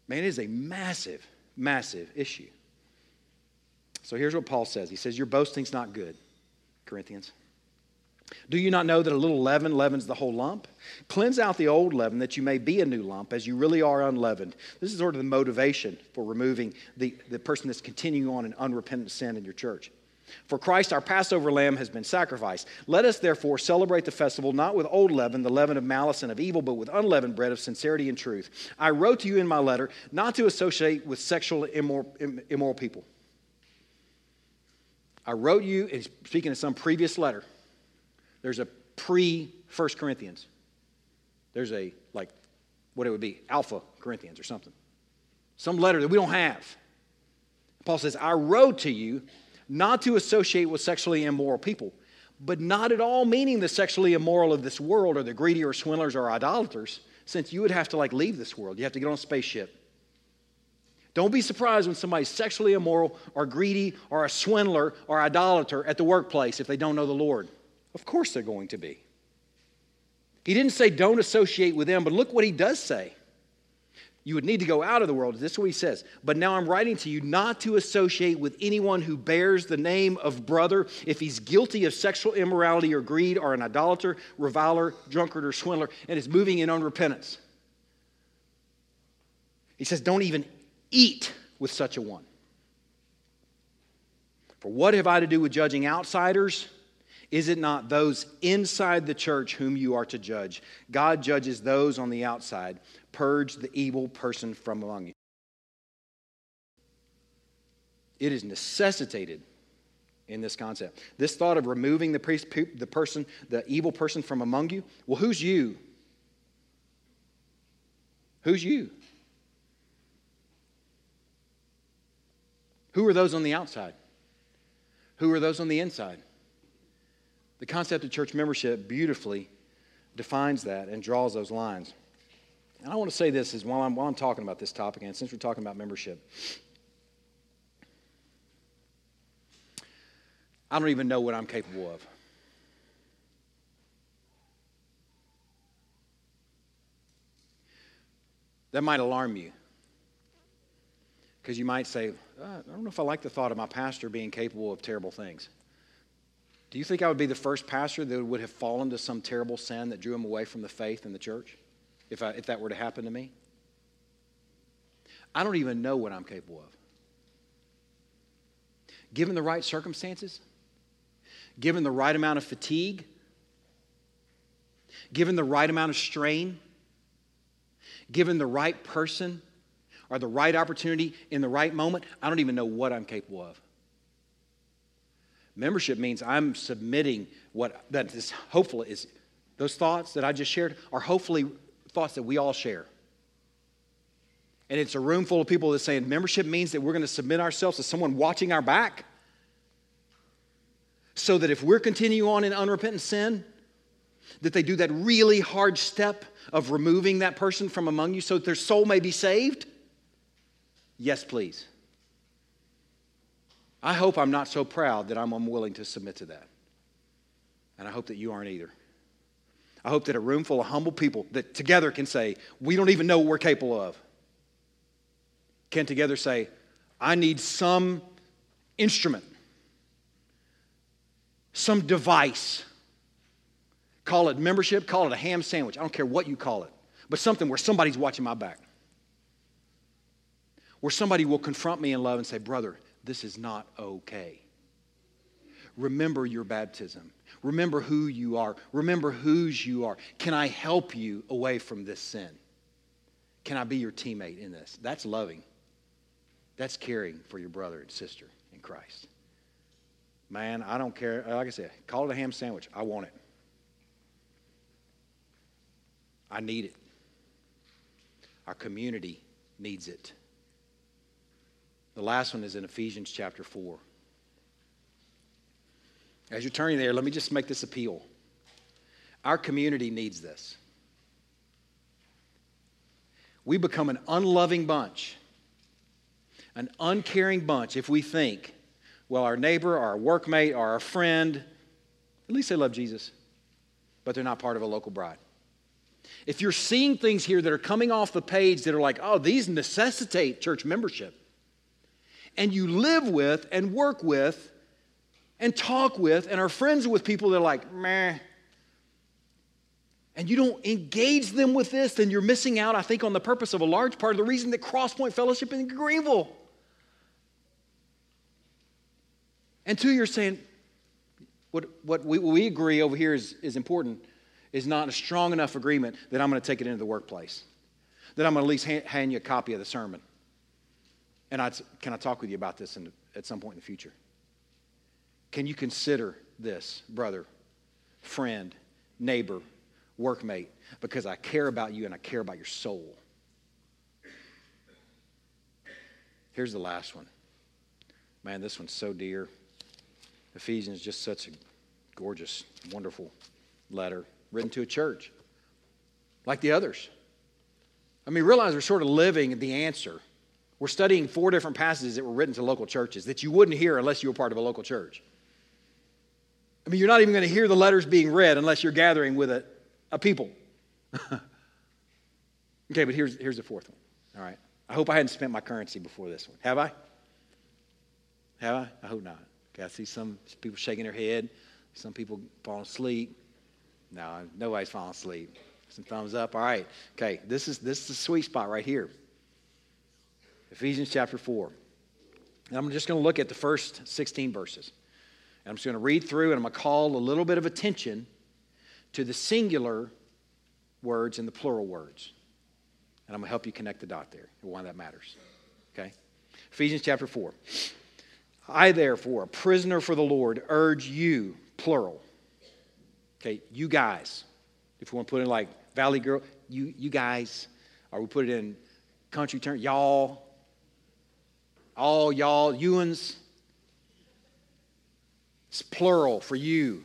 Speaker 1: Man, it is a massive, massive issue. So here's what Paul says He says, Your boasting's not good, Corinthians. Do you not know that a little leaven leavens the whole lump? Cleanse out the old leaven that you may be a new lump as you really are unleavened. This is sort of the motivation for removing the, the person that's continuing on in unrepentant sin in your church. For Christ, our Passover lamb, has been sacrificed. Let us therefore celebrate the festival not with old leaven, the leaven of malice and of evil, but with unleavened bread of sincerity and truth. I wrote to you in my letter not to associate with sexual immoral, immoral people. I wrote you, speaking of some previous letter, there's a pre 1 Corinthians. There's a, like, what it would be, Alpha Corinthians or something. Some letter that we don't have. Paul says, I wrote to you not to associate with sexually immoral people, but not at all meaning the sexually immoral of this world or the greedy or swindlers or idolaters, since you would have to like leave this world. You have to get on a spaceship. Don't be surprised when somebody's sexually immoral or greedy or a swindler or idolater at the workplace if they don't know the Lord. Of course they're going to be. He didn't say don't associate with them, but look what he does say you would need to go out of the world. This is what he says. But now I'm writing to you not to associate with anyone who bears the name of brother if he's guilty of sexual immorality or greed or an idolater, reviler, drunkard, or swindler and is moving in unrepentance. He says, don't even eat with such a one. For what have I to do with judging outsiders? Is it not those inside the church whom you are to judge? God judges those on the outside. Purge the evil person from among you. It is necessitated in this concept. This thought of removing the, priest, the person, the evil person from among you. Well, who's you? Who's you? Who are those on the outside? Who are those on the inside? The concept of church membership beautifully defines that and draws those lines. And I want to say this is while I'm, while I'm talking about this topic, and since we're talking about membership, I don't even know what I'm capable of. That might alarm you. Because you might say, uh, I don't know if I like the thought of my pastor being capable of terrible things. Do you think I would be the first pastor that would have fallen to some terrible sin that drew him away from the faith in the church if, I, if that were to happen to me? I don't even know what I'm capable of. Given the right circumstances, given the right amount of fatigue, given the right amount of strain, given the right person or the right opportunity in the right moment, I don't even know what I'm capable of. Membership means I'm submitting what that is hopefully is those thoughts that I just shared are hopefully thoughts that we all share. And it's a room full of people that saying membership means that we're going to submit ourselves to someone watching our back. So that if we're continuing on in unrepentant sin, that they do that really hard step of removing that person from among you so that their soul may be saved? Yes, please. I hope I'm not so proud that I'm unwilling to submit to that. And I hope that you aren't either. I hope that a room full of humble people that together can say, We don't even know what we're capable of, can together say, I need some instrument some device. Call it membership, call it a ham sandwich. I don't care what you call it, but something where somebody's watching my back. Where somebody will confront me in love and say, Brother, this is not okay. Remember your baptism. Remember who you are. Remember whose you are. Can I help you away from this sin? Can I be your teammate in this? That's loving. That's caring for your brother and sister in Christ. Man, I don't care. Like I said, call it a ham sandwich. I want it. I need it. Our community needs it. The last one is in Ephesians chapter 4. As you're turning there, let me just make this appeal. Our community needs this. We become an unloving bunch, an uncaring bunch if we think, well, our neighbor, or our workmate, or our friend, at least they love Jesus, but they're not part of a local bride. If you're seeing things here that are coming off the page that are like, oh, these necessitate church membership, and you live with and work with and talk with and are friends with people that are like, meh, and you don't engage them with this, then you're missing out, I think, on the purpose of a large part of the reason that Crosspoint Fellowship in Greenville. And two, you're saying, what, what we, we agree over here is, is important is not a strong enough agreement that I'm going to take it into the workplace, that I'm going to at least hand, hand you a copy of the sermon. And I, can I talk with you about this in, at some point in the future? Can you consider this, brother, friend, neighbor, workmate, because I care about you and I care about your soul? Here's the last one. Man, this one's so dear. Ephesians just such a gorgeous, wonderful letter written to a church, like the others. I mean, realize we're sort of living the answer. We're studying four different passages that were written to local churches that you wouldn't hear unless you were part of a local church. I mean, you're not even going to hear the letters being read unless you're gathering with a, a people. okay, but here's, here's the fourth one. All right. I hope I hadn't spent my currency before this one. Have I? Have I? I hope not. Okay, I see some people shaking their head, some people falling asleep. No, nobody's falling asleep. Some thumbs up. All right. Okay, this is this is the sweet spot right here. Ephesians chapter 4. And I'm just going to look at the first 16 verses. And I'm just going to read through and I'm going to call a little bit of attention to the singular words and the plural words. And I'm going to help you connect the dot there and why that matters. Okay? Ephesians chapter 4. I, therefore, a prisoner for the Lord, urge you, plural. Okay, you guys. If we want to put it in like Valley Girl, you, you guys. Or we put it in country term, y'all. All y'all, Ewans. It's plural for you.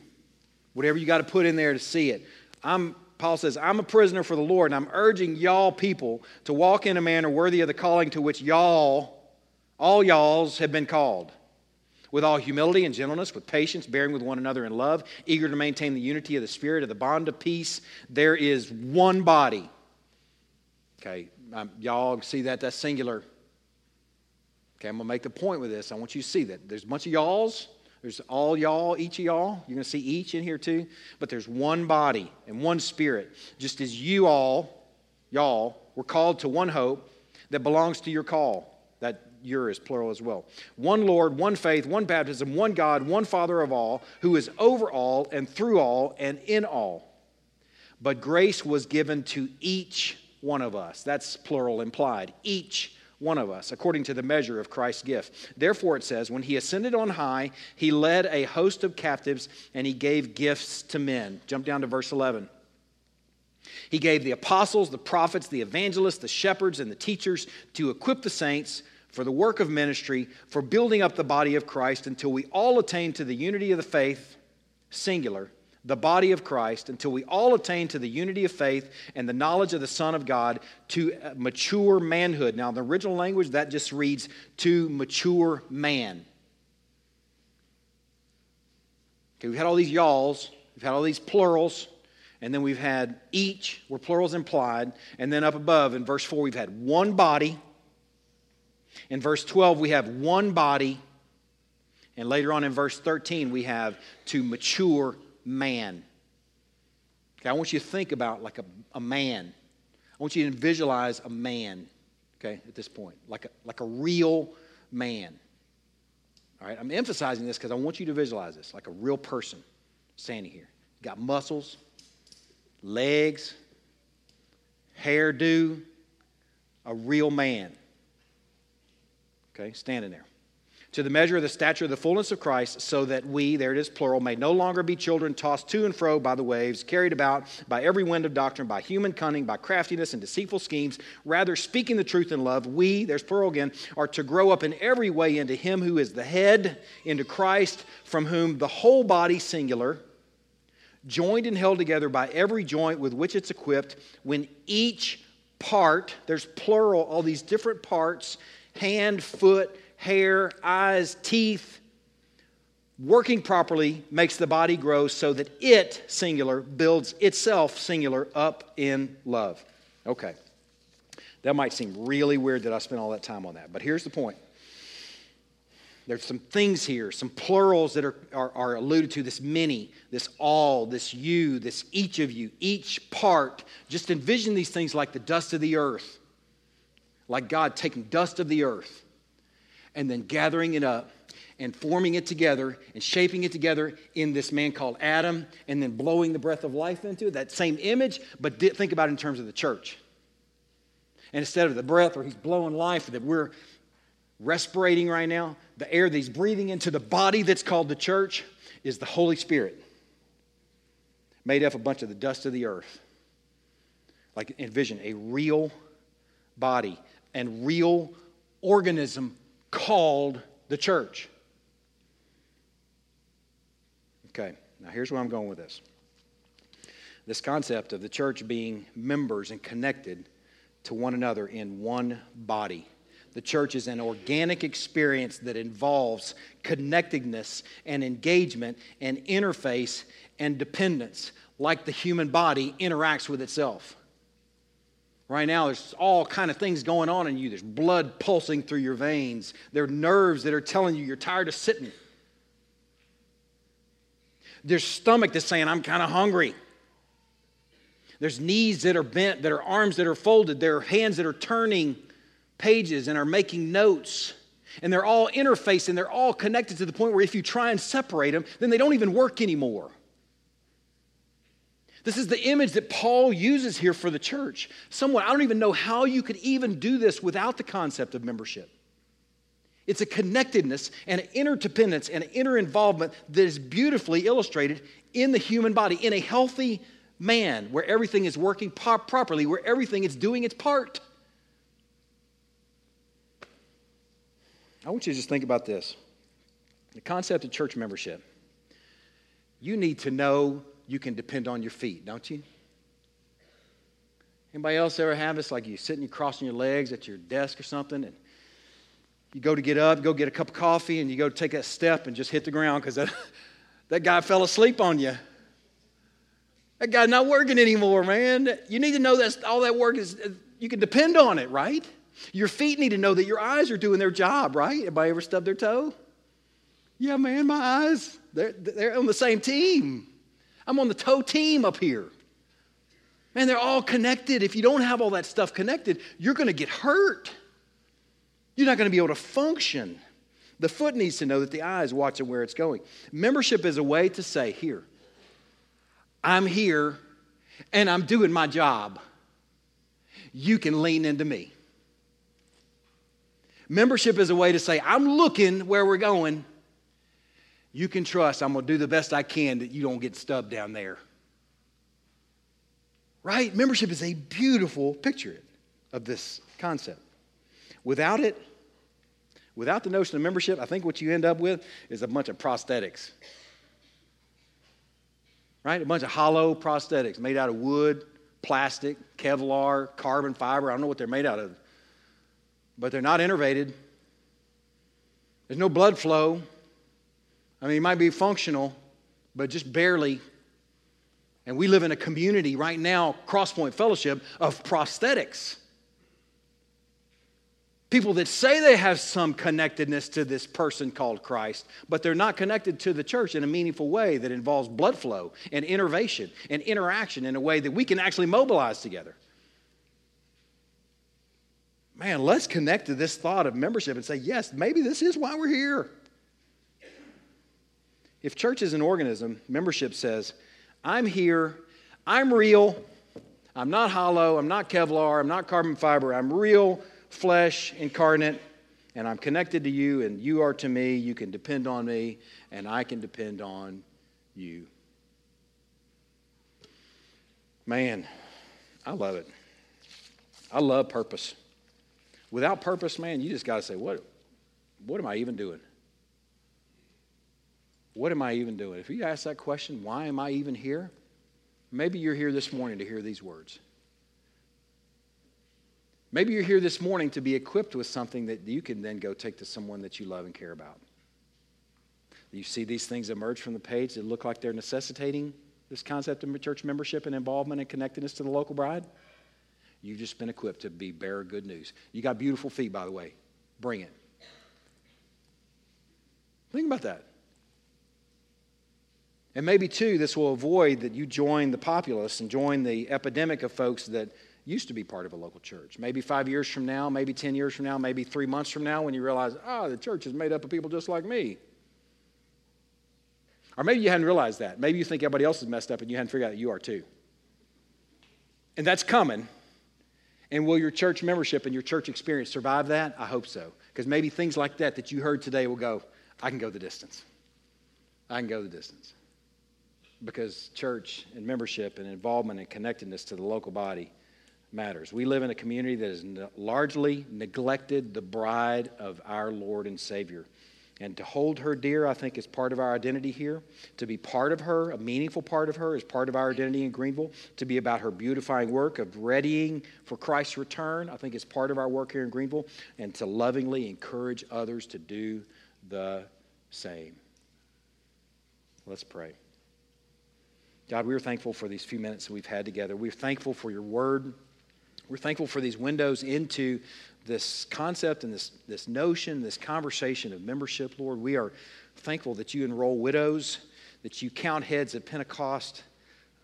Speaker 1: Whatever you got to put in there to see it. I'm Paul says, I'm a prisoner for the Lord, and I'm urging y'all people to walk in a manner worthy of the calling to which y'all, all y'alls, have been called. With all humility and gentleness, with patience, bearing with one another in love, eager to maintain the unity of the Spirit, of the bond of peace. There is one body. Okay, um, y'all see that? That's singular. Okay, I'm going to make the point with this. I want you to see that. There's a bunch of y'alls there's all y'all, each of y'all. You're going to see each in here too. But there's one body and one spirit. Just as you all, y'all, were called to one hope that belongs to your call. That your is plural as well. One Lord, one faith, one baptism, one God, one Father of all, who is over all and through all and in all. But grace was given to each one of us. That's plural implied. Each one of us, according to the measure of Christ's gift. Therefore, it says, When he ascended on high, he led a host of captives and he gave gifts to men. Jump down to verse 11. He gave the apostles, the prophets, the evangelists, the shepherds, and the teachers to equip the saints for the work of ministry, for building up the body of Christ until we all attain to the unity of the faith, singular the body of Christ until we all attain to the unity of faith and the knowledge of the Son of God to mature manhood. Now, in the original language, that just reads to mature man. Okay, we've had all these y'alls, we've had all these plurals, and then we've had each, where plurals implied, and then up above in verse 4, we've had one body. In verse 12, we have one body And later on in verse 13, we have to mature man. Okay, I want you to think about like a, a man. I want you to visualize a man, okay, at this point, like a, like a real man. All right, I'm emphasizing this because I want you to visualize this like a real person standing here. Got muscles, legs, hairdo, a real man. Okay, standing there to the measure of the stature of the fullness of Christ, so that we, there it is plural, may no longer be children tossed to and fro by the waves, carried about by every wind of doctrine, by human cunning, by craftiness and deceitful schemes. Rather, speaking the truth in love, we, there's plural again, are to grow up in every way into Him who is the head, into Christ, from whom the whole body, singular, joined and held together by every joint with which it's equipped, when each part, there's plural, all these different parts, hand, foot, hair, eyes, teeth, working properly makes the body grow so that it, singular, builds itself, singular, up in love. Okay. That might seem really weird that I spent all that time on that, but here's the point. There's some things here, some plurals that are, are, are, alluded to this many, this all, this you, this each of you, each part. Just envision these things like the dust of the earth, like God taking dust of the earth and then gathering it up and forming it together and shaping it together in this man called Adam and then blowing the breath of life into it. That same image, but think about it in terms of the church. And instead of the breath or he's blowing life that we're respirating right now, the air that he's breathing into the body that's called the church is the Holy Spirit, made up a bunch of the dust of the earth. Like envision a real body and real organism called the church. Okay, now here's where I'm going with this. This concept of the church being members and connected to one another in one body. The church is an organic experience that involves connectedness and engagement and interface and dependence, like the human body interacts with itself. Right now, there's all kind of things going on in you. There's blood pulsing through your veins. There are nerves that are telling you you're tired of sitting. There's stomach that's saying, I'm kind of hungry. There's knees that are bent, there are arms that are folded, there are hands that are turning pages and are making notes. And they're all interfacing, they're all connected to the point where if you try and separate them, then they don't even work anymore. This is the image that Paul uses here for the church. Someone, I don't even know how you could even do this without the concept of membership. It's a connectedness and an interdependence and an inner involvement that is beautifully illustrated in the human body, in a healthy man, where everything is working properly, where everything is doing its part. I want you to just think about this the concept of church membership. You need to know you can depend on your feet, don't you? Anybody else ever have this? Like you sitting, you crossing your legs at your desk or something, and you go to get up, go get a cup of coffee, and you go take a step and just hit the ground because that, that guy fell asleep on you. That guy's not working anymore, man. You need to know that all that work is, you can depend on it, right? Your feet need to know that your eyes are doing their job, right? Anybody ever stub their toe? Yeah, man, my eyes, they're, they're on the same team. I'm on the toe team up here. Man, they're all connected. If you don't have all that stuff connected, you're going to get hurt. You're not going to be able to function. The foot needs to know that the eye is watching where it's going. Membership is a way to say, Here, I'm here and I'm doing my job. You can lean into me. Membership is a way to say, I'm looking where we're going you can trust I'm going to do the best I can that you don't get stubbed down there. Right? Membership is a beautiful picture of this concept. Without it, without the notion of membership, I think what you end up with is a bunch of prosthetics. Right? A bunch of hollow prosthetics made out of wood, plastic, Kevlar, carbon fiber. I don't know what they're made out of. But they're not innervated. There's no blood flow. I mean, it might be functional, but just barely. And we live in a community right now, Crosspoint Fellowship, of prosthetics. People that say they have some connectedness to this person called Christ, but they're not connected to the church in a meaningful way that involves blood flow and innervation and interaction in a way that we can actually mobilize together. Man, let's connect to this thought of membership and say, yes, maybe this is why we're here. If church is an organism, membership says, I'm here, I'm real, I'm not hollow, I'm not Kevlar, I'm not carbon fiber, I'm real flesh incarnate, and I'm connected to you, and you are to me. You can depend on me, and I can depend on you. Man, I love it. I love purpose. Without purpose, man, you just got to say, what, what am I even doing? What am I even doing? If you ask that question, why am I even here? Maybe you're here this morning to hear these words. Maybe you're here this morning to be equipped with something that you can then go take to someone that you love and care about. You see these things emerge from the page that look like they're necessitating this concept of church membership and involvement and connectedness to the local bride. You've just been equipped to be bearer of good news. You got beautiful feet, by the way. Bring it. Think about that. And maybe, too, this will avoid that you join the populace and join the epidemic of folks that used to be part of a local church. Maybe five years from now, maybe 10 years from now, maybe three months from now, when you realize, oh, the church is made up of people just like me. Or maybe you hadn't realized that. Maybe you think everybody else is messed up and you hadn't figured out that you are too. And that's coming. And will your church membership and your church experience survive that? I hope so. Because maybe things like that that you heard today will go, I can go the distance. I can go the distance. Because church and membership and involvement and connectedness to the local body matters. We live in a community that has largely neglected the bride of our Lord and Savior. And to hold her dear, I think, is part of our identity here. To be part of her, a meaningful part of her, is part of our identity in Greenville. To be about her beautifying work of readying for Christ's return, I think, is part of our work here in Greenville. And to lovingly encourage others to do the same. Let's pray. God, we are thankful for these few minutes that we've had together. We're thankful for your word. We're thankful for these windows into this concept and this, this notion, this conversation of membership, Lord. We are thankful that you enroll widows, that you count heads at Pentecost,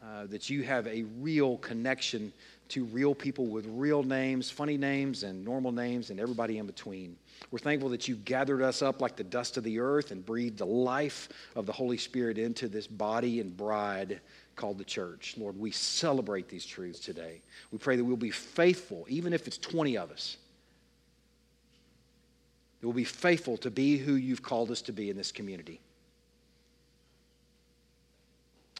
Speaker 1: uh, that you have a real connection to real people with real names, funny names, and normal names, and everybody in between. We're thankful that you gathered us up like the dust of the earth and breathed the life of the Holy Spirit into this body and bride called the church. Lord, we celebrate these truths today. We pray that we'll be faithful, even if it's 20 of us. That we'll be faithful to be who you've called us to be in this community.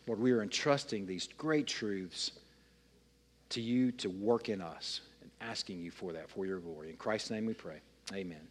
Speaker 1: Lord, we are entrusting these great truths to you to work in us and asking you for that for your glory. In Christ's name we pray. Amen.